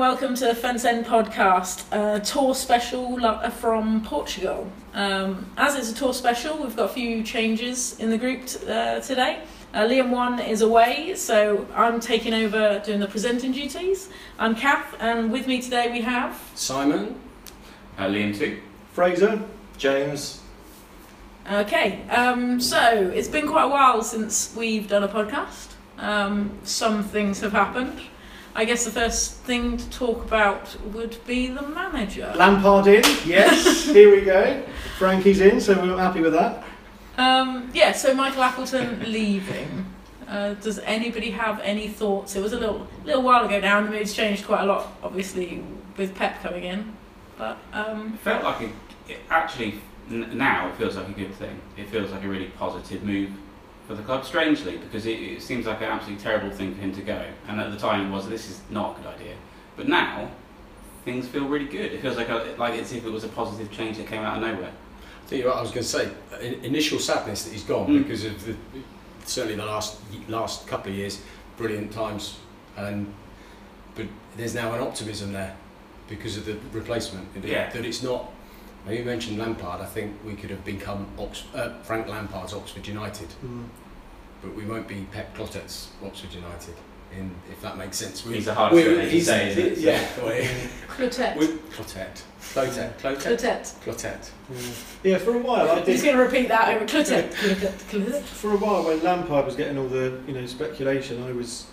welcome to the Fence End podcast, a tour special from Portugal. Um, as it's a tour special, we've got a few changes in the group t- uh, today. Uh, Liam One is away, so I'm taking over doing the presenting duties. I'm Kath, and with me today we have. Simon, Uh, Liam Two. Fraser, James. Okay, um, so it's been quite a while since we've done a podcast. Um, some things have happened. I guess the first thing to talk about would be the manager. Lampard in, yes, here we go. Frankie's in, so we're happy with that. Um, yeah, so Michael Appleton leaving. Uh, does anybody have any thoughts? It was a little little while ago now, and the mood's changed quite a lot, obviously, with Pep coming in. But um, It felt like a, it actually n- now it feels like a good thing. It feels like a really positive move for the club. Strangely, because it, it seems like an absolutely terrible thing for him to go, and at the time it was this is not a good idea. But now things feel really good. It feels like a, like it's if it was a positive change that came out of nowhere. I think what I was going to say. in- Initial sadness that he's gone Mm. because of the certainly the last last couple of years, brilliant times, and but there's now an optimism there because of the replacement. Yeah. that it's not. Now you mentioned Lampard. I think we could have become Ox, uh, Frank Lampard's Oxford United, Mm. but we won't be Pep Clotet's Oxford United. In, if that makes sense. We, He's a hard we- to he's- say, isn't it? So- Yeah. Clotet. we- Clotet. Clotet. Clotet. Clotet. Clotet. Yeah, for a while I did. He's did. going to repeat that over Clotet. Clotet. Clotet. For a while, when Lampard was getting all the you know speculation, I was,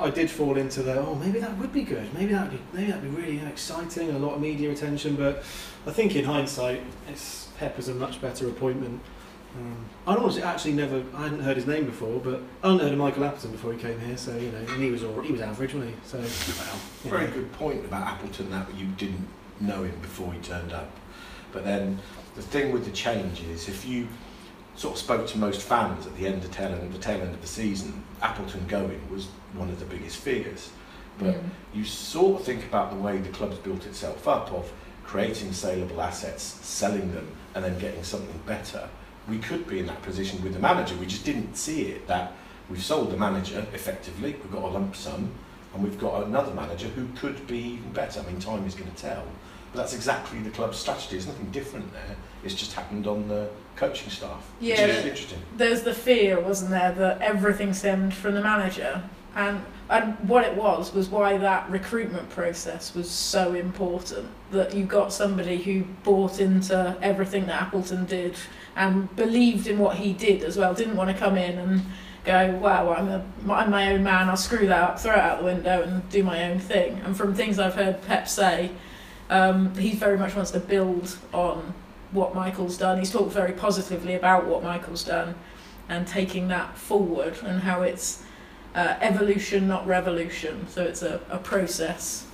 I did fall into the oh maybe that would be good, maybe that'd be maybe that'd be really exciting, a lot of media attention. But I think in hindsight, it's Pep was a much better appointment. Um, I honestly actually never, I hadn't heard his name before, but I hadn't heard of Michael Appleton before he came here, so you know, and he was all, he was average, wasn't he? So Well, very good point about Appleton that you didn't know him before he turned up. But then the thing with the change is if you sort of spoke to most fans at the end of tail end, the tail end of the season, Appleton going was one of the biggest fears. But you sort of think about the way the club's built itself up of creating saleable assets, selling them, and then getting something better. We could be in that position with the manager. We just didn't see it. That we've sold the manager effectively. We've got a lump sum, and we've got another manager who could be even better. I mean, time is going to tell. But that's exactly the club's strategy. There's nothing different there. It's just happened on the coaching staff. Yeah. Which is interesting. There's the fear, wasn't there, that everything stemmed from the manager. And, and what it was was why that recruitment process was so important. That you got somebody who bought into everything that Appleton did and believed in what he did as well. Didn't want to come in and go, wow, I'm, a, I'm my own man, I'll screw that up, throw it out the window and do my own thing. And from things I've heard Pep say, um, he very much wants to build on what Michael's done. He's talked very positively about what Michael's done and taking that forward and how it's uh, evolution, not revolution. So it's a, a process.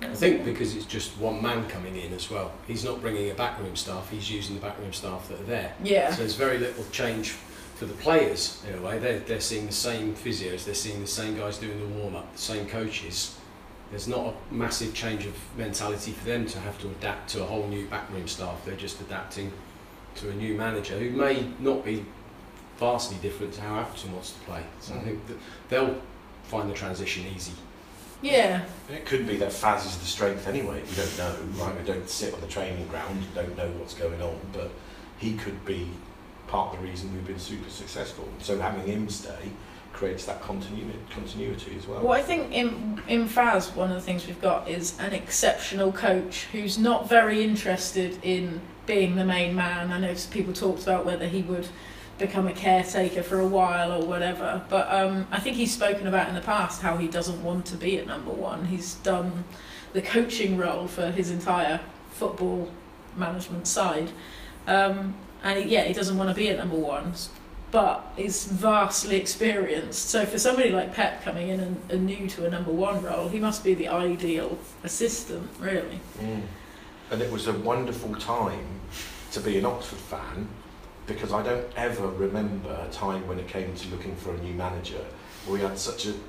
I think because it's just one man coming in as well. He's not bringing a backroom staff. He's using the backroom staff that are there. Yeah. So there's very little change for the players in a way. They're, they're seeing the same physios. They're seeing the same guys doing the warm up, the same coaches. There's not a massive change of mentality for them to have to adapt to a whole new backroom staff. They're just adapting to a new manager who may not be vastly different to how Appleton wants to play. So I mm. think that they'll find the transition easy. Yeah. It could be that Faz is the strength anyway. We don't know, right? We don't sit on the training ground, don't know what's going on, but he could be part of the reason we've been super successful. So having him stay creates that continuity, continuity as well. Well, I think in in Faz, one of the things we've got is an exceptional coach who's not very interested in being the main man. I know people talked about whether he would become a caretaker for a while or whatever, but um, I think he's spoken about in the past how he doesn't want to be at number one. He's done the coaching role for his entire football management side, um, and he, yeah, he doesn't want to be at number one but is vastly experienced. So for somebody like Pep coming in and, and new to a number one role, he must be the ideal assistant, really. Mm. And it was a wonderful time to be an Oxford fan because I don't ever remember a time when it came to looking for a new manager where we had such an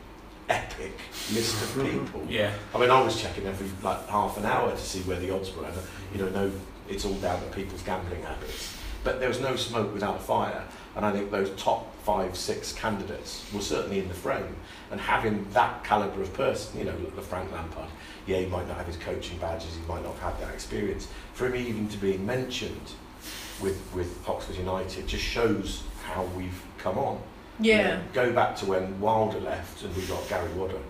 epic list of people. Yeah. I mean, I was checking every like half an hour to see where the odds were. And, you know, no, it's all down to people's gambling habits. But there was no smoke without fire, and I think those top five, six candidates were certainly in the frame. And having that calibre of person, you know, the Frank Lampard, yeah, he might not have his coaching badges, he might not have had that experience. For him even to be mentioned with, with Oxford United just shows how we've come on. You Yeah. know, go back to when Wilder left and we got Gary Waddock.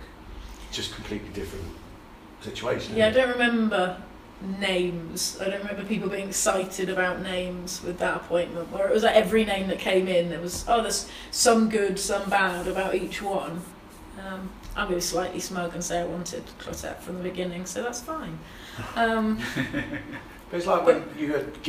Just completely different situation. Yeah, I don't remember names. I don't remember people being excited about names with that appointment, where it was like every name that came in, there was, oh, there's some good, some bad about each one. Um, I'm going to be slightly smug and say I wanted Clotet from the beginning, so that's fine. Um, But it's like when you heard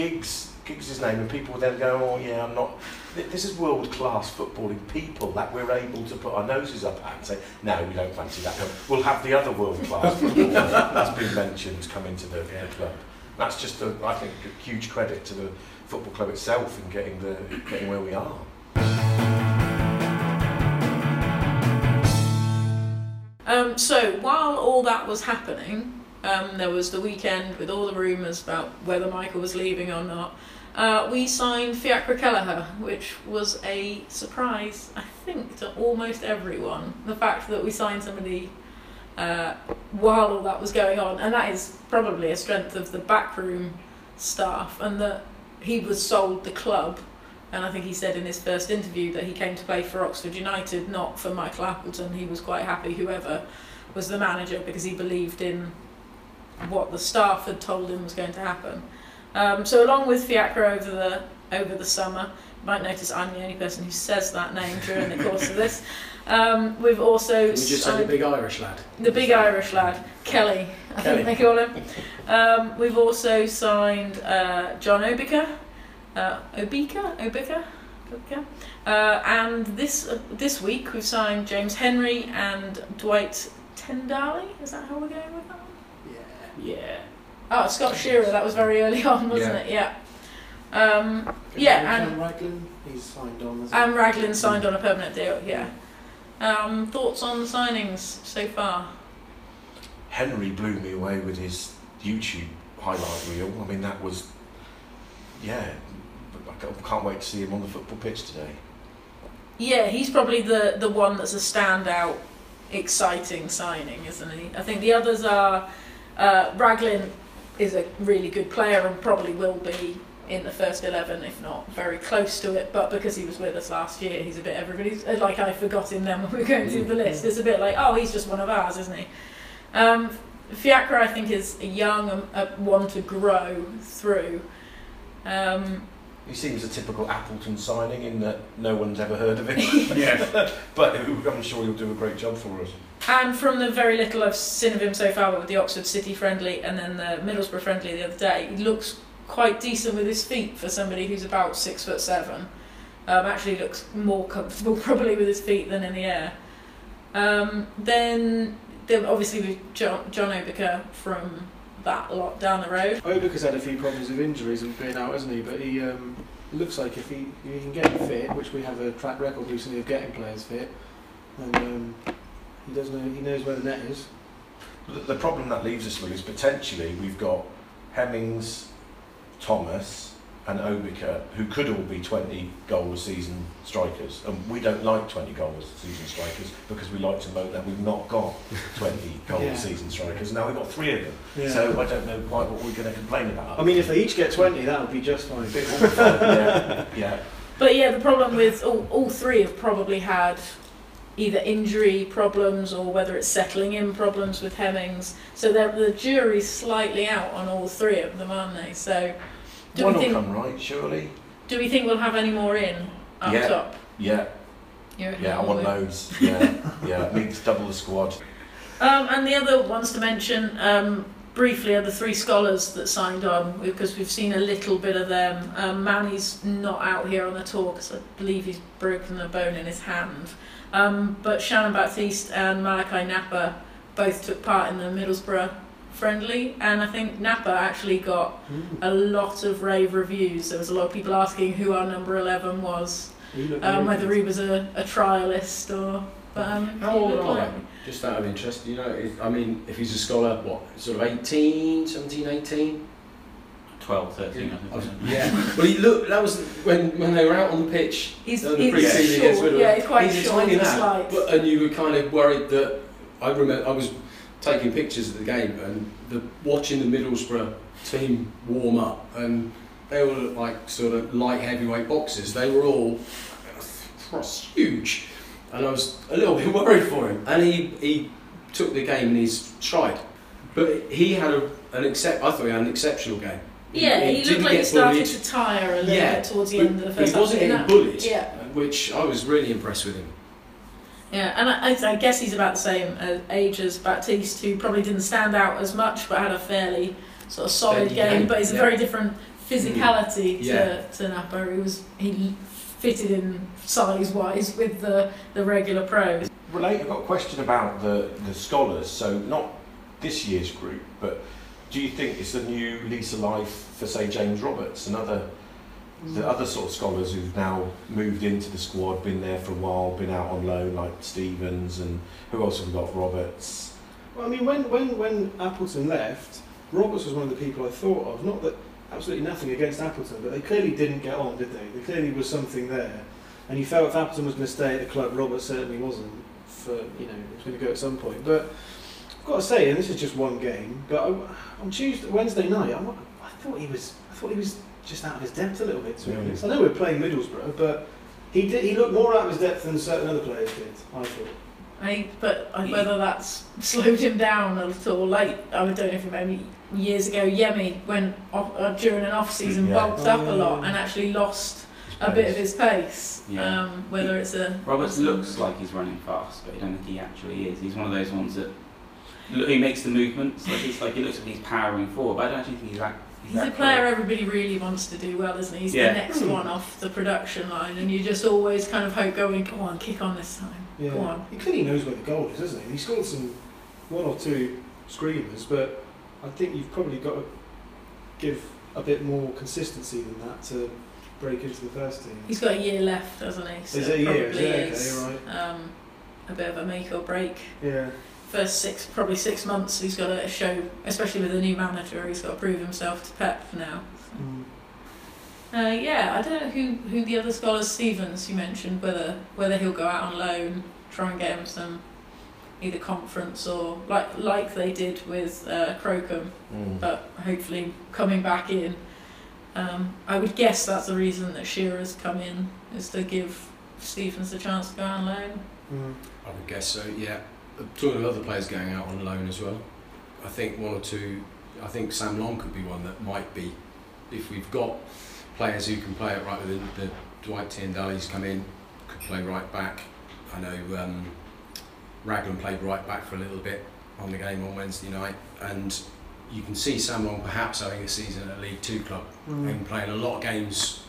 Giggs, Giggs' name, and people would then go, "Oh yeah, I'm not." This is world-class footballing people that we're able to put our noses up at and say, "No, we don't fancy that." One. We'll have the other world-class footballer that's been mentioned come into the, the club. That's just, a, I think, a huge credit to the football club itself in getting the getting where we are. Um, so while all that was happening, um, there was the weekend with all the rumours about whether Michael was leaving or not. Uh, we signed Fiacre Kelleher, which was a surprise, I think, to almost everyone. The fact that we signed somebody uh, while all that was going on, and that is probably a strength of the backroom staff, and that he was sold the club. And I think he said in his first interview that he came to play for Oxford United, not for Michael Appleton. He was quite happy whoever was the manager because he believed in what the staff had told him was going to happen. Um, so along with Fiacre over the over the summer, you might notice I'm the only person who says that name during the course of this. Um, we've also Can you just say the big Irish lad? the big Irish lad, Kelly, I Kelly. think they call him. Um, we've also signed uh, Jon Obika, uh, Obika, Obika, Obika. Uh, and this uh, this week we've signed James Henry and Dwight Tendali. Is that how we're going with that one? Yeah. Yeah. Oh, Scott Shearer. That was very early on, wasn't it? Yeah. Um, Yeah, Cam Raglan, he's signed on. hasn't and Raglan signed on a permanent deal. Yeah. Um, thoughts on the signings so far? Henry blew me away with his YouTube highlight reel. I mean, that was, yeah, I can't wait to see him on the football pitch today. Yeah, he's probably the, the one that's a standout, exciting signing, isn't he? I think the others are uh, Raglan is a really good player and probably will be in the first 11, if not very close to it. But because he was with us last year, he's a bit everybody's. uh, Like I forgot him then when we were going through the list. It's a bit like, oh, he's just one of ours, isn't he? Um, Fiacre, I think, is a young um, uh, one to grow through. Um, He seems a typical Appleton signing in that no one's ever heard of him. Yeah. but I'm sure he'll do a great job for us. And from the very little I've seen of him so far, with the Oxford City friendly and then the Middlesbrough friendly the other day, he looks quite decent with his feet for somebody who's about six foot seven. Um, actually looks more comfortable probably with his feet than in the air. Um, then, then obviously with John, John from that lot down the road. Obika's had a few problems with injuries and being out, hasn't he? But he um, looks like if he, he can get fit, which we have a track record recently of getting players fit, and he does know he knows where the net is. The, the problem that leaves us with is potentially we've got Hemmings, Thomas, and Obika, who could all be 20 goal a season strikers. And we don't like 20 goal a season strikers because we like to moan that we've not got 20 goal Yeah. a season strikers. Now we've got three of them. Yeah. So I don't know quite what we're going to complain about. I mean, if they each get twenty, that would be just fine. yeah, yeah. But yeah, the problem with all, all three have probably had either injury problems or whether it's settling in problems with Hemmings. So they're- the jury's slightly out on all three of them, aren't they? So do One we will think come right, surely. do we think we'll have any more in up Yeah. top? Yeah, You reckon yeah, I want will? loads. Yeah, yeah. Needs double the squad. Um, and the other ones to mention um, briefly are the three scholars that signed on because we've seen a little bit of them. Um, Manny's not out here on the tour because I believe he's broken a bone in his hand. Um, but Shannon Baptiste and Malachi Napa both took part in the Middlesbrough friendly, and I think Napa actually got a lot of rave reviews. There was a lot of people asking who our number 11 was, um, whether he was a, a trialist or. But, um, How old are like- they? Just out of interest, you know, if, I mean, if he's a scholar, what, sort of 18, 17, 18? 12, 13, I I was- think. yeah. Well, he looked. That was when when they were out on the pitch. He's, on the he's pre-season against short, Wigan. yeah, he's quite He's a short tiny in lad, slides. But, and you were kind of worried that I remember I was taking pictures of the game and the, watching the Middlesbrough team warm up, and they all looked like sort of light heavyweight boxers. They were all huge, and I was a little bit worried for him. And he he took the game in his stride, but he had a, an excep- I thought he had an exceptional game. Yeah, he, looked like he get started bullied. to tire a little Yeah, bit towards the end of the but first he wasn't half. getting bullied. Yeah. Which I was really impressed with him. Yeah, and I, I I guess he's about the same uh, age as Baptiste, who probably didn't stand out as much, but had a fairly sort of solid Steady game. game, But he's a very different physicality to, Yeah. to Napa. He was he fitted in size wise with the the regular pros. Relate, I've got a question about the, the scholars. So, not this year's group, but do you think it's the new lease of life for, say, James Roberts and other, the mm. other sort of scholars who've now moved into the squad, been there for a while, been out on loan, like Stevens, and who else have we got? Roberts. Well, I mean, when, when, when Appleton left, Roberts was one of the people I thought of. Not that absolutely nothing against Appleton, but they clearly didn't get on, did they? There clearly was something there. And you felt if Appleton was going to stay at the club, Roberts certainly wasn't. For you know, he was going to go at some point. But I've got to say, and this is just one game, but I, on Tuesday, Wednesday night, I, I thought he was, I thought he was just out of his depth a little bit. To be honest, I know we're playing Middlesbrough, but he did, he looked more out of his depth than certain other players did. I thought. I, but I- whether that's slowed him down at all, like I don't know if you remember years ago, Yemi went off, uh, during an off season Yeah. bulked up a Oh, lot yeah. and actually lost a bit of his pace. Yeah. Um, whether it's a Roberts looks like he's running fast, but I don't think he actually is. He's one of those ones that look, he makes the movements. Like it's like he looks like he's powering forward, but I don't actually think he's that. He's a that player quick. everybody really wants to do well, isn't he? He's Yeah. the next one off the production line, and you just always kind of hope going, go on, kick on this time. Yeah. Go on. He clearly knows where the goal is, doesn't he? He scored some one or two screamers, but I think you've probably got to give a bit more consistency than that to break into the first team. He's got a year left, hasn't he? So Is it a year? probably Is it? is, Okay, right. um, a bit of a make or break. Yeah. First six, probably six months, he's got to show, especially with a new manager, he's got to prove himself to Pep for now. Mm. Uh, yeah, I don't know who, who the other scholars, Stevens, you mentioned, whether whether he'll go out on loan, try and get him some either conference or like like they did with uh, Crocombe, Mm. but hopefully coming back in. Um, I would guess that's the reason that Shearer's come in is to give Stevens a chance to go out on loan. Mm. I would guess so, yeah. Talking of other players going out on loan as well. I think one or two, I think Sam Long could be one that might be, if we've got players who can play it right within the Dwight Tiendali's come in, could play right back. I know um, Raglan played right back for a little bit on the game on Wednesday night, and you can see Sam Long perhaps having a season at a League Two club Mm. and playing a lot of games,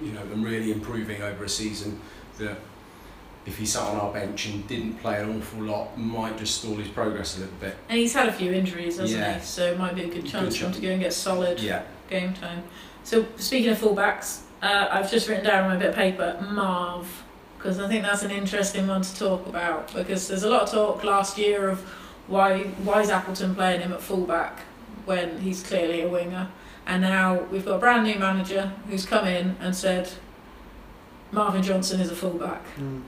you know, and really improving over a season that if he sat on our bench and didn't play an awful lot, might just stall his progress a little bit. And he's had a few injuries, hasn't Yeah. he? So it might be a good Good chance for him to go and get solid Yeah. game time. So speaking of fullbacks, uh, I've just written down on my bit of paper Marv because I think that's an interesting one to talk about because there's a lot of talk last year of why why is Appleton playing him at fullback when he's clearly a winger, and now we've got a brand new manager who's come in and said Marvin Johnson is a fullback. Mm.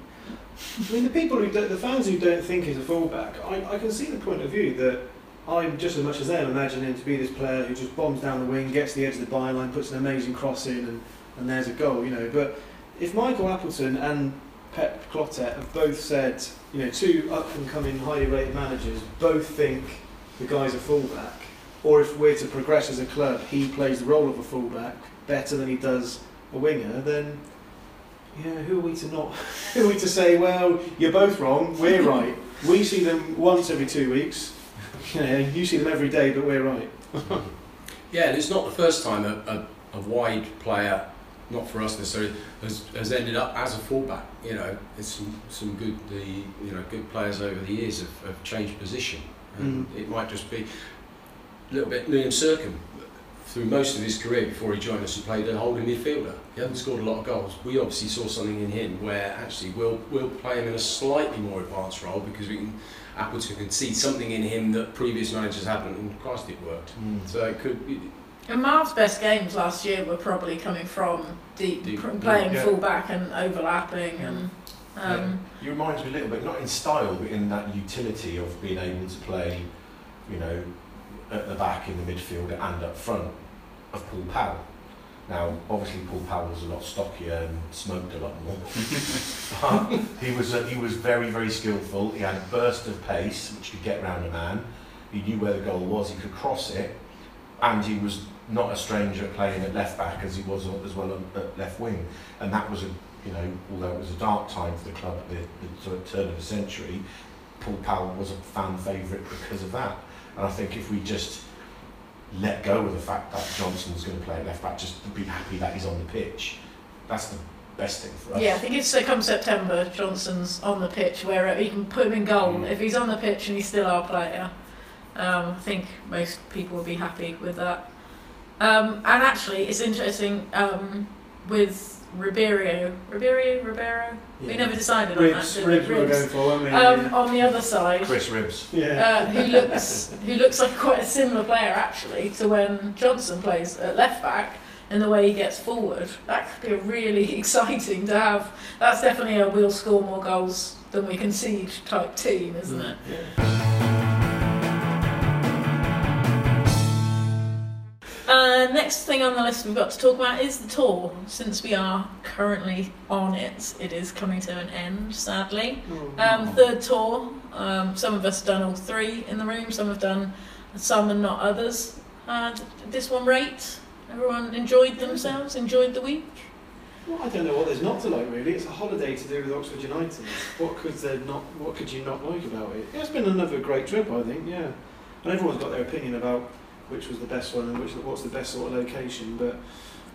I mean, the people who the fans who don't think he's a fullback, I, I can see the point of view that I'm just as much as them imagine him to be this player who just bombs down the wing, gets to the edge of the byline, puts an amazing cross in, and, and there's a goal, you know. But if Michael Appleton and Pep Clotet have both said, you know, two up and coming highly rated managers both think the guy's a fullback, or if we're to progress as a club, he plays the role of a fullback better than he does a winger, then yeah, who are we to not? Who are we to say? Well, you're both wrong. We're right. We see them once every two weeks. You know, you see them every day, but we're right. Yeah, and it's not the first time a, a, a wide player, not for us necessarily, has, has ended up as a fullback. You know, it's some, some good the you know good players over the years have, have changed position. And mm. It might just be a little bit Liam Serkin. Through most of his career before he joined us, he played a holding midfielder. He hadn't scored a lot of goals. We obviously saw something in him where actually we'll we'll play him in a slightly more advanced role because we can Appleton can see something in him that previous managers haven't, and Christ, it worked. Mm. So it could. And Marv's best games last year were probably coming from deep, Deep, pr- playing yeah. fullback and overlapping and. Um, He reminds me a little bit, not in style, but in that utility of being able to play, you know, at the back in the midfield and up front of Paul Powell. Now, obviously, Paul Powell was a lot stockier and smoked a lot more. but he was uh, he was very very skillful. He had a burst of pace which could get round a man. He knew where the goal was. He could cross it, and he was not a stranger at playing at left back as he was as well at left wing. And that was a you know, although it was a dark time for the club at the, the turn of the century, Paul Powell was a fan favourite because of that. And I think if we just let go of the fact that Johnson's going to play left back, just be happy that he's on the pitch, that's the best thing for us. Yeah, I think it's uh, come September, Johnson's on the pitch where you can put him in goal. Mm. If he's on the pitch and he's still our player, um, I think most people will be happy with that. Um, and actually, it's interesting um, with Ribeiro, Ribeiro, Ribeiro. We never decided Ribs, on that. ribs did we we? were going for, we? Um, on the other side, Chris Ribs, yeah. uh, who looks who looks like quite a similar player actually to when Johnson plays at left back and the way he gets forward. That could be really exciting to have. That's definitely a we'll score more goals than we concede type team, isn't it? Uh, next thing on the list we've got to talk about is the tour. Since we are currently on it, it is coming to an end, sadly. Um, third tour. Um, some of us have done all three in the room. Some have done some and not others. Uh, this one rate? Everyone enjoyed themselves. Enjoyed the week. Well, I don't know what there's not to like really. It's a holiday to do with Oxford United. What could there not? What could you not like about it? It's been another great trip, I think. Yeah, and everyone's got their opinion about which was the best one and which what's the best sort of location. But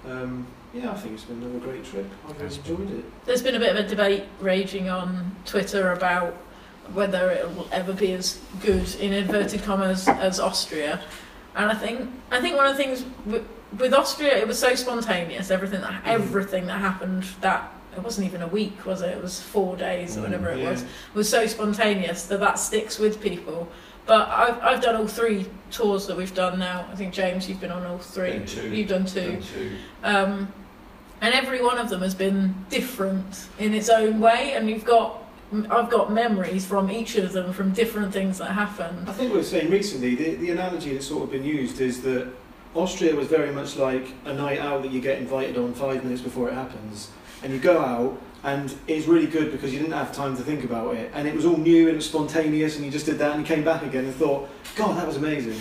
um, yeah, I think it's been another great trip. I've Yes. enjoyed it. There's been a bit of a debate raging on Twitter about whether it will ever be as good in inverted commas as Austria. And I think I think one of the things with, with Austria, it was so spontaneous. Everything that everything that happened that it wasn't even a week, was it? It was four days or Mm, whatever it yeah. was. Was so spontaneous that that sticks with people. But I've I've done all three tours that we've done now. I think James, you've been on all three. Been two. You've done two. Done two. Um, and every one of them has been different in its own way, and you've got I've got memories from each of them from different things that happened. I think we were saying recently the, the analogy that's sort of been used is that Austria was very much like a night out that you get invited on five minutes before it happens, and you go out and it's really good because you didn't have time to think about it, and it was all new and it was spontaneous, and you just did that and you came back again and thought, God, that was amazing.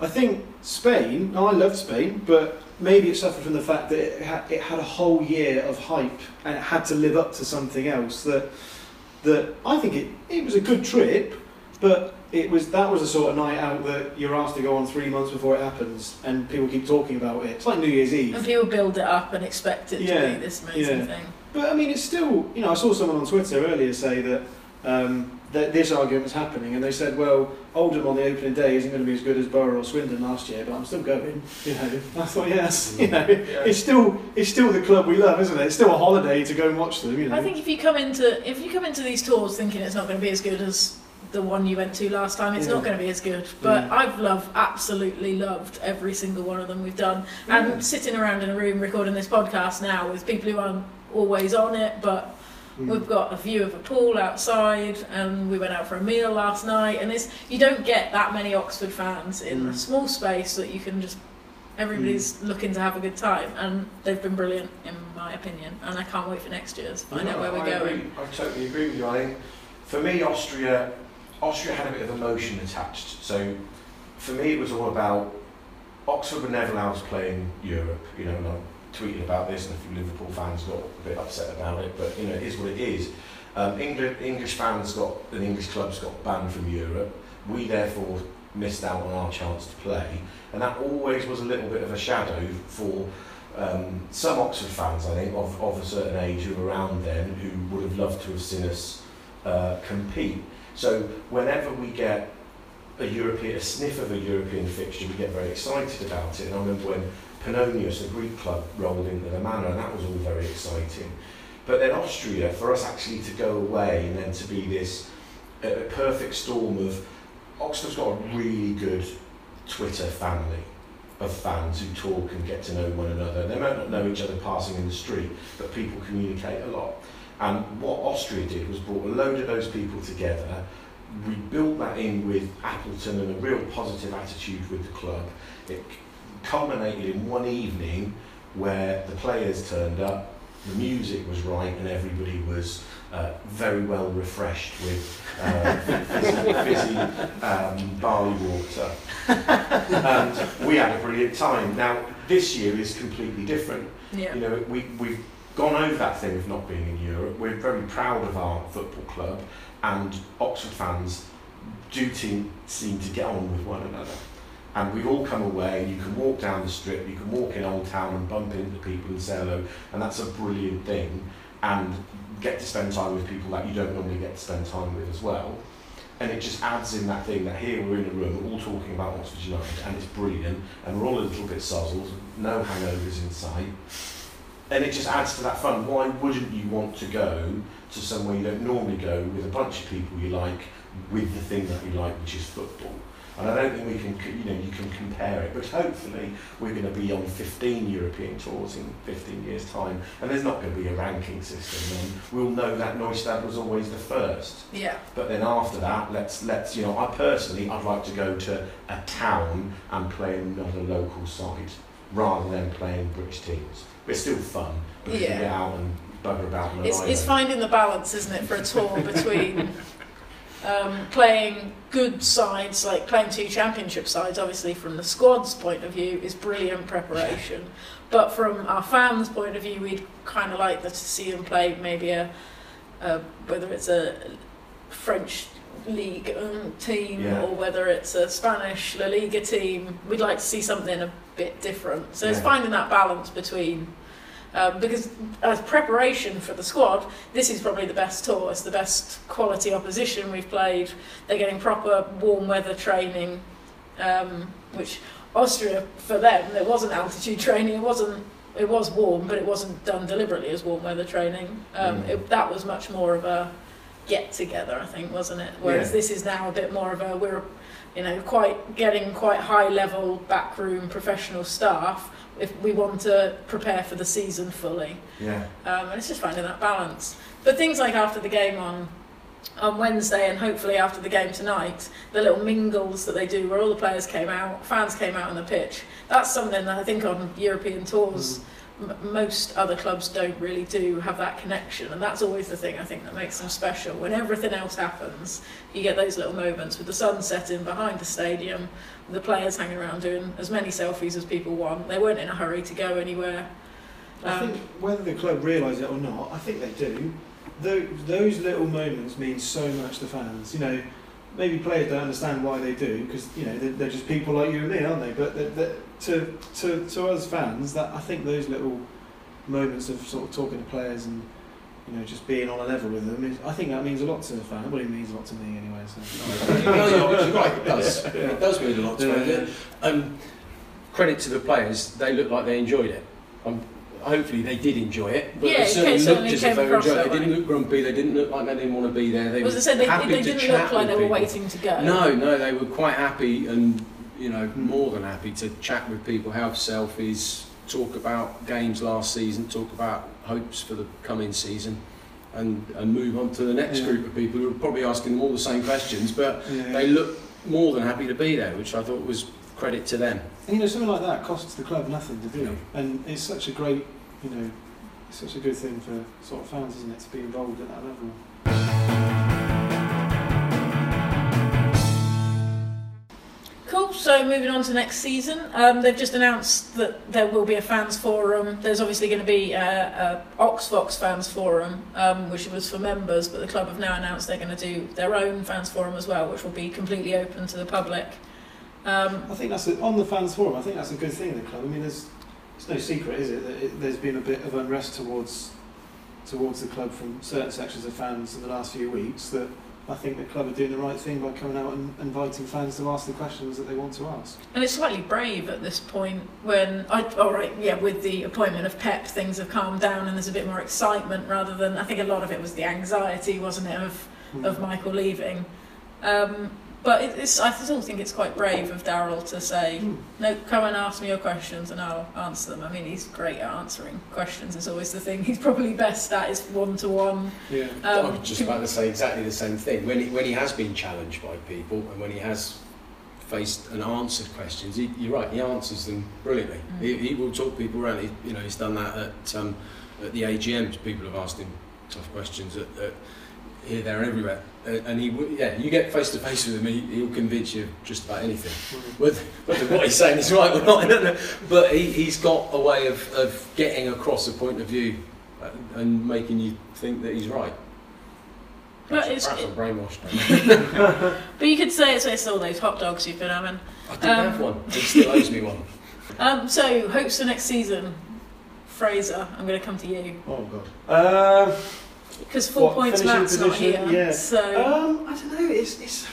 I think Spain. I loved Spain, but maybe it suffered from the fact that it had, it had a whole year of hype and it had to live up to something else that that I think it, it was a good trip, but it was that was a sort of night out that you're asked to go on three months before it happens, and people keep talking about it. It's like New Year's Eve. And people build it up and expect it to Yeah, be this amazing yeah. thing. But I mean, it's still you know I saw someone on Twitter earlier say that. Um, that this argument was happening, and they said, "Well, Oldham on the opening day isn't going to be as good as Borough or Swindon last year, but I'm still going." You know, I thought, yes, you know, it's still it's still the club we love, isn't it? It's still a holiday to go and watch them. You know, I think if you come into if you come into these tours thinking it's not going to be as good as the one you went to last time, it's Yeah. not going to be as good. But Yeah. I've loved, absolutely loved every single one of them we've done. Yeah. And sitting around in a room recording this podcast now with people who aren't always on it, but Mm. We've got a view of a pool outside, and we went out for a meal last night. And it's you don't get that many Oxford fans in a Mm. small space that you can just. Everybody's looking to have a good time, and they've been brilliant in my opinion. And I can't wait for next year's. Find out where we're I going. I totally agree with you. I think for me, Austria, Austria had a bit of emotion attached. So for me, it was all about Oxford were never allowed to play in Europe. You know, I tweeted about this, and a few Liverpool fans got a bit upset about it. But you know, it is what it is. Um, England, English fans got and English clubs got banned from Europe. We therefore missed out on our chance to play, and that always was a little bit of a shadow for um, some Oxford fans, I think, of, of a certain age who were around then, who would have loved to have seen us uh, compete. So whenever we get a European, a sniff of a European fixture, we get very excited about it. And I remember when Panionios, a Greek club, rolled into the manor, and that was all very exciting. But then Austria, for us actually to go away and then to be this uh, perfect storm of Oxford's got a really good Twitter family. of fans who talk and get to know one another. They might not know each other passing in the street, but people communicate a lot. And what Austria did was brought a load of those people together. We built that in with Appleton and a real positive attitude with the club. It culminated in one evening where the players turned up, the music was right, and everybody was uh, very well refreshed with uh, fizzy, fizzy um, barley water. and we had a brilliant time. Now, this year is completely different. Yeah. You know, we, we've gone over that thing of not being in Europe. We're very proud of our football club, and Oxford fans do team, seem to get on with one another. And we all come away, and you can walk down the strip, you can walk in Old Town and bump into people and say hello, and that's a brilliant thing. And get to spend time with people that you don't normally get to spend time with as well. And it just adds in that thing that here we're in a room, we're all talking about Oxford United, and it's brilliant, and we're all a little bit sozzled, no hangovers in sight. And it just adds to that fun. Why wouldn't you want to go to somewhere you don't normally go with a bunch of people you like, with the thing that you like, which is football? And I don't think we can, you know, you can compare it. But hopefully, we're going to be on 15 European tours in 15 years' time, and there's not going to be a ranking system. And we'll know that Neustadt was always the first. Yeah. But then after that, let's let's you know, I personally, I'd like to go to a town and play another local side rather than playing British teams. It's still fun, but Yeah. get out and bugger about. It's, it's finding the balance, isn't it, for a tour between um, playing good sides, like playing two championship sides, obviously from the squad's point of view, is brilliant preparation. But from our fans' point of view, we'd kind of like to see them play maybe a, a whether it's a French league um, team Yeah. or whether it's a Spanish La Liga team. We'd like to see something a bit different. So it's finding that balance between um, because as preparation for the squad, this is probably the best tour. It's the best quality opposition we've played. They're getting proper warm weather training, um, which Austria for them it wasn't altitude training. It wasn't. It was warm, but it wasn't done deliberately as warm weather training. Um, Mm. it, that was much more of a get together, I think, wasn't it? Whereas Yeah. this is now a bit more of a we're, you know, quite getting quite high level backroom professional staff if we want to prepare for the season fully. Yeah. Um, and it's just finding that balance. But things like after the game on on Wednesday and hopefully after the game tonight, the little mingles that they do where all the players came out, fans came out on the pitch. That's something that I think on European tours m- most other clubs don't really do have that connection and that's always the thing I think that makes them special when everything else happens you get those little moments with the sun setting behind the stadium the players hanging around doing as many selfies as people want they weren't in a hurry to go anywhere I Um, think whether the club realise it or not, I think they do. Those, those little moments mean so much to fans. You know, maybe players don't understand why they do because you know they're, they're just people like you and me, aren't they? But they're, they're, to to to us fans, that I think those little moments of sort of talking to players and you know just being on a level with them, is, I think that means a lot to the fan. Well, it means a lot to me anyway. So. no, you're, you're right, it does. Yeah. It does mean a lot to Yeah. me. Um, credit to the players, they look like they enjoyed it. Um, hopefully they did enjoy it, but Yeah, they it certainly came- looked certainly as if they were across enjoying it. They didn't look grumpy, they didn't look like they didn't want to be there. They as I were said they, happy they didn't chat look like they were people. waiting to go No, no, they were quite happy and, you know, more than happy to chat with people, have selfies, talk about games last season, talk about hopes for the coming season, and, and move on to the next Yeah. group of people who are probably asking them all the same questions, but Yeah. they look more than happy to be there, which I thought was credit to them. And you know, something like that costs the club nothing to do, No. and it's such a great, you know, such a good thing for sort of fans, isn't it, to be involved at that level. So moving on to next season, um, they've just announced that there will be a fans forum. There's obviously going to be a, a OxVox fans forum, um, which was for members, but the club have now announced they're going to do their own fans forum as well, which will be completely open to the public. Um, I think that's a, on the fans forum. I think that's a good thing in the club. I mean, there's it's no secret, is it, that it, there's been a bit of unrest towards towards the club from certain sections of fans in the last few weeks. That I think the club are doing the right thing by coming out and inviting fans to ask the questions that they want to ask. And it's slightly brave at this point when, I, all right, yeah, with the appointment of Pep, things have calmed down and there's a bit more excitement rather than, I think a lot of it was the anxiety, wasn't it, of, of Michael leaving. Um, but it, it's, I still think it's quite brave of Darryl to say, Hmm. no, come and ask me your questions and I'll answer them. I mean, he's great at answering questions. It's always the thing he's probably best at is one to one. Yeah. I Um, was just about to say exactly the same thing. When he, when he has been challenged by people and when he has faced and answered questions, he, you're right, he answers them brilliantly. Mm. He, he will talk people around. He, you know, he's done that at, um, at the AGMs. People have asked him tough questions at, at here, there, and everywhere. Uh, and he, will- yeah, you get face to face with him, he, he'll convince you of just about anything. Whether, whether what he's saying is right or not, I don't know. But he, he's got a way of, of getting across a point of view uh, and making you think that he's right. But Perhaps, it's- perhaps I'm brainwashed. But you could say it's, it's all those hot dogs you've been having. I didn't Um, have one. He still owes me one. Um, so, hopes for next season. Fraser, I'm going to come to you. Oh god. Um, Because four What, points Matt's not here. Yeah. So, Um, I don't know. It's, it's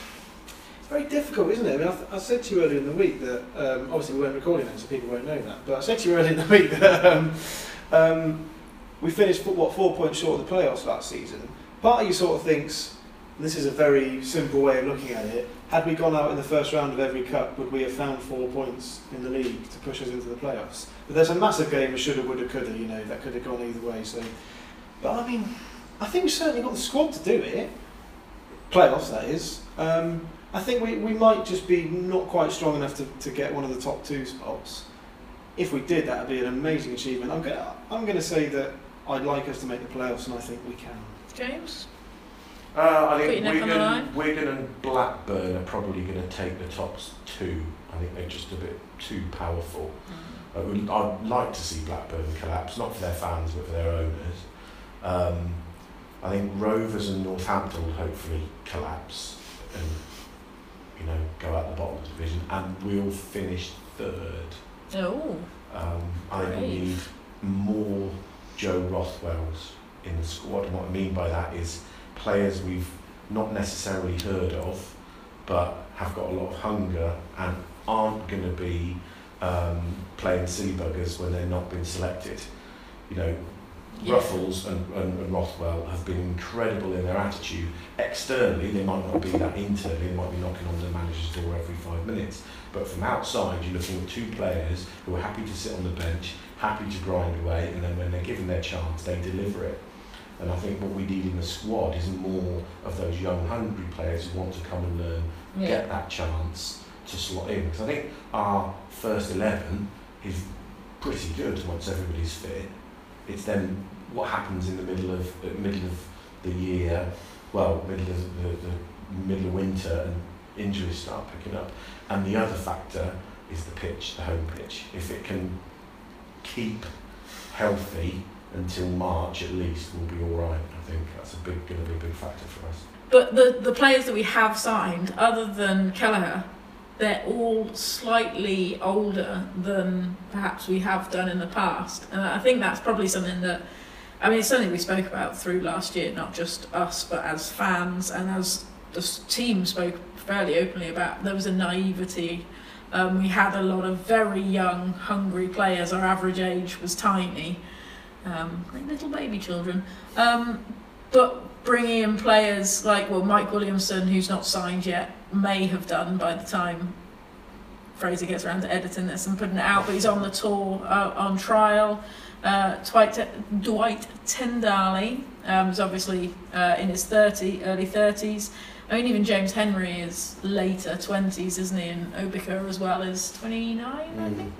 very difficult, isn't it? I mean, I, th- I said to you earlier in the week that um, obviously we weren't recording it, so people won't know that. But I said to you earlier in the week that um, um, we finished what four points short of the playoffs last season. Part of you sort of thinks this is a very simple way of looking at it. Had we gone out in the first round of every cup, would we have found four points in the league to push us into the playoffs? But there's a massive game of shoulda, woulda, coulda. You know that could have gone either way. So, but I mean, I think we've certainly got the squad to do it. Playoffs, that is. Um, I think we, we might just be not quite strong enough to, to get one of the top two spots. If we did, that would be an amazing achievement. I'm going I'm going to say that I'd like us to make the playoffs, and I think we can. James? Uh, I Put think your neck on the Wigan. Wigan and Blackburn are probably going to take the tops two. I think they're just a bit too powerful. I would, I'd like to see Blackburn collapse, not for their fans but for their owners. Um, I think Rovers and Northampton will hopefully collapse and you know go out the bottom of the division, and we'll finish third. Oh, Um, I think we need more Joe Rothwells in the squad. And what I mean by that is players we've not necessarily heard of, but have got a lot of hunger and aren't going to be um, playing silly buggers when they're not been selected. You know, Ruffels and, and, and Rothwell have been incredible in their attitude. Externally, they might not be that internally, they might be knocking on the manager's door every five minutes. But from outside, you're looking at two players who are happy to sit on the bench, happy to grind away, and then when they're given their chance, they deliver it. And I think what we need in the squad is more of those young, hungry players who want to come and learn, yeah. get that chance to slot in. Because I think our first 11 is pretty good once everybody's fit. It's then what happens in the middle of uh, middle of the year, well, middle of the, the middle of winter, and injuries start picking up. And the other factor is the pitch, the home pitch. If it can keep healthy until March at least, we'll be all right. I think that's a big, going to be a big factor for us. But the, the players that we have signed, other than Kelleher, they're all slightly older than perhaps we have done in the past. And I think that's probably something that, I mean, it's something we spoke about through last year, not just us, but as fans and as the team spoke fairly openly about. There was a naivety. Um, we had a lot of very young, hungry players. Our average age was tiny, um, like little baby children. Um, but bringing in players like well Mike Williamson, who's not signed yet, may have done by the time Fraser gets around to editing this and putting it out. But he's on the tour uh, on trial. Uh, Dwight, Dwight Tendali um, is obviously uh, in his 30, early 30s. I mean, even James Henry is later 20s, isn't he? And Obika as well is 29, I Mm. think.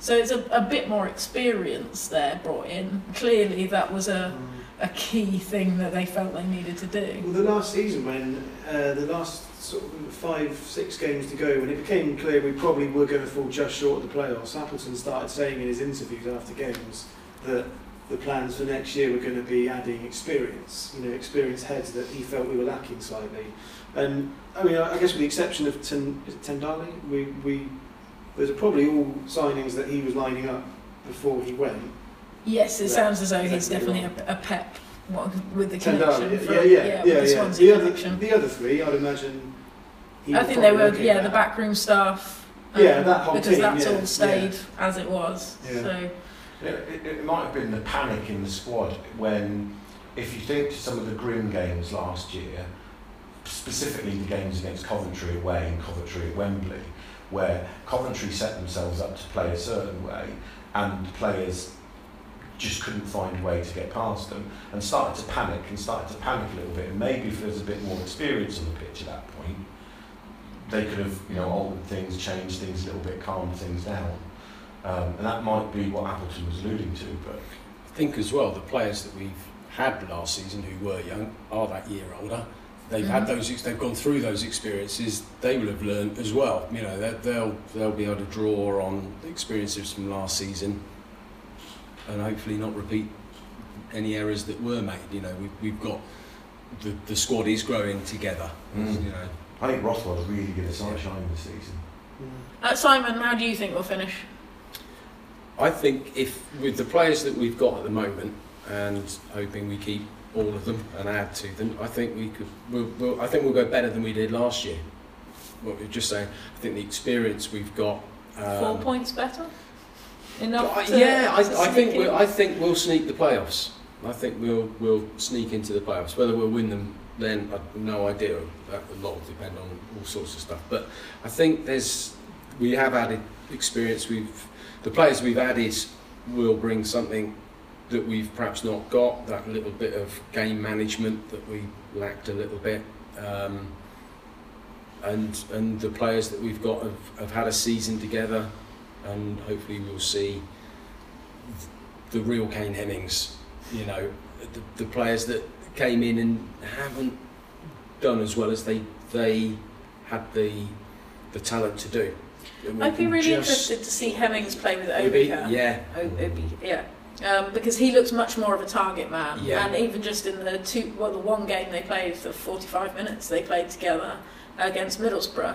So it's a, a bit more experience there brought in. Clearly, that was a, a key thing that they felt they needed to do. Well, the last season, when uh, the last sort of five, six games to go, when it became clear we probably were going to fall just short of the playoffs, Appleton started saying in his interviews after games that the plans for next year were going to be adding experience, you know, experienced heads that he felt we were lacking slightly. And I mean, I guess with the exception of Ten, Tendali, we, we those are probably all signings that he was lining up before he went. Yes, it Yeah, sounds as though he's exactly definitely a, a pep one with the Tendali, connection. yeah, from, yeah, yeah, with yeah, the yeah. Swansea The other, the other three, I'd imagine. he I think they were, yeah, at. the backroom staff. Yeah, um, that whole because team, that's yeah, all stayed as it was. Yeah. So It, it, it might have been the panic in the squad when, if you think to some of the grim games last year, specifically the games against Coventry away and Coventry at Wembley, where Coventry set themselves up to play a certain way, and players just couldn't find a way to get past them and started to panic and started to panic a little bit. And maybe if there was a bit more experience on the pitch at that point, they could have, you know, altered things, changed things a little bit, calmed things down. Um, and that might be what Appleton was alluding to, but I think as well the players that we've had last season who were young are that year older. They've had Mhm. those, they've gone through those experiences. They will have learned as well. You know, they- they'll they'll be able to draw on the experiences from last season, and hopefully not repeat any errors that were made. You know, we've we've got the the squad is growing together. Mm. You know, I think Rothwell's really going to start shining this season. Uh, Simon, how do you think we'll finish? I think if with the players that we've got at the moment, and hoping we keep all of them and add to them, I think we could. We'll, we'll, I think we'll go better than we did last year. What we're just saying, I think the experience we've got. Um, Four points better? Enough? I- to- yeah, I, to I think sneak we'll. I think we'll sneak the playoffs. I think we'll we'll sneak into the playoffs. Whether we'll win them, then I've no idea. That a lot will depend on all sorts of stuff. But I think there's we have added experience. We've the players we've added will bring something that we've perhaps not got. That little bit of game management that we lacked a little bit. Um, and and the players that we've got have, have had a season together, and hopefully we'll see the real Kane Hemmings. You know, the, the players that came in and haven't done as well as they they had the the talent to do. I'd be really interested to see Hemmings play with it'd. Yeah, O- Obi, yeah. Um, because he looks much more of a target man, Yeah. and even just in the two, well, the one game they played, the 45 minutes they played together against Middlesbrough,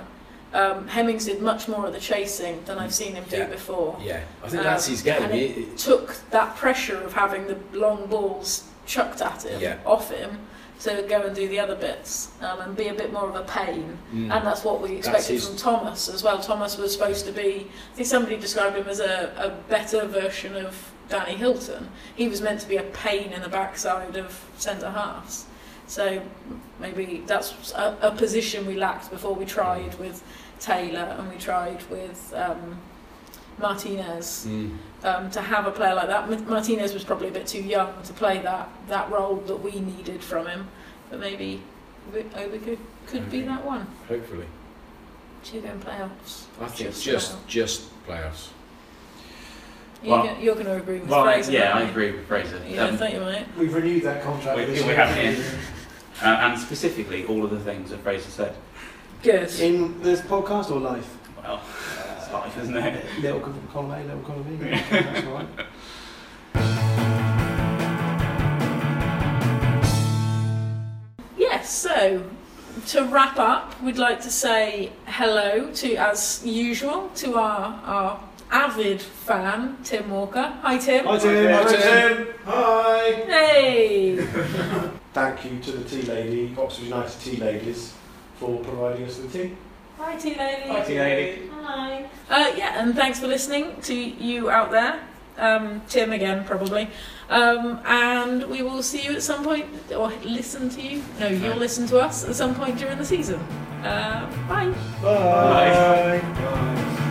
um, Hemmings did much more of the chasing than I've seen him do Yeah. before. yeah. I think Um, that's his game. and He- it took that pressure of having the long balls chucked at him Yeah. off him to go and do the other bits um, and be a bit more of a pain. Mm. And that's what we expected his- from Thomas as well. Thomas was supposed to be, I think somebody described him as a, a better version of Danny Hylton. He was meant to be a pain in the backside of centre halves. So maybe that's a, a position we lacked before we tried with Taylor and we tried with um, Martinez Mm. um, to have a player like that. Ma- Martinez was probably a bit too young to play that, that role that we needed from him, but maybe Obi Obi could, could be that one. Hopefully, Two game playoffs. I think Just just about. just playoffs. You're, Well- gonna, you're going to agree with Well, Fraser. yeah, I aren't agree with Fraser. you? Yeah, I Um, thought you might. We've renewed that contract. We- this we year. have, yeah. uh, and specifically all of the things that Fraser said. Yes. In this podcast or life? Well, it's life, isn't it? Little column A, little column B. That's all right. Yes, so to wrap up, we'd like to say hello to, as usual, to our, our avid fan, Tim Walker. Hi, Tim. Hi Tim. Hi, Hi Tim. Tim. Hi. Hey! Thank you to the tea lady, Oxford United tea ladies, for providing us with tea. Hi, tea lady. Hi, tea lady. Hi. Uh, yeah, and thanks for listening to you out there. Um, Tim again, probably. Um, and we will see you at some point, or listen to you. No, you'll listen to us at some point during the season. Uh, bye. Bye. Bye.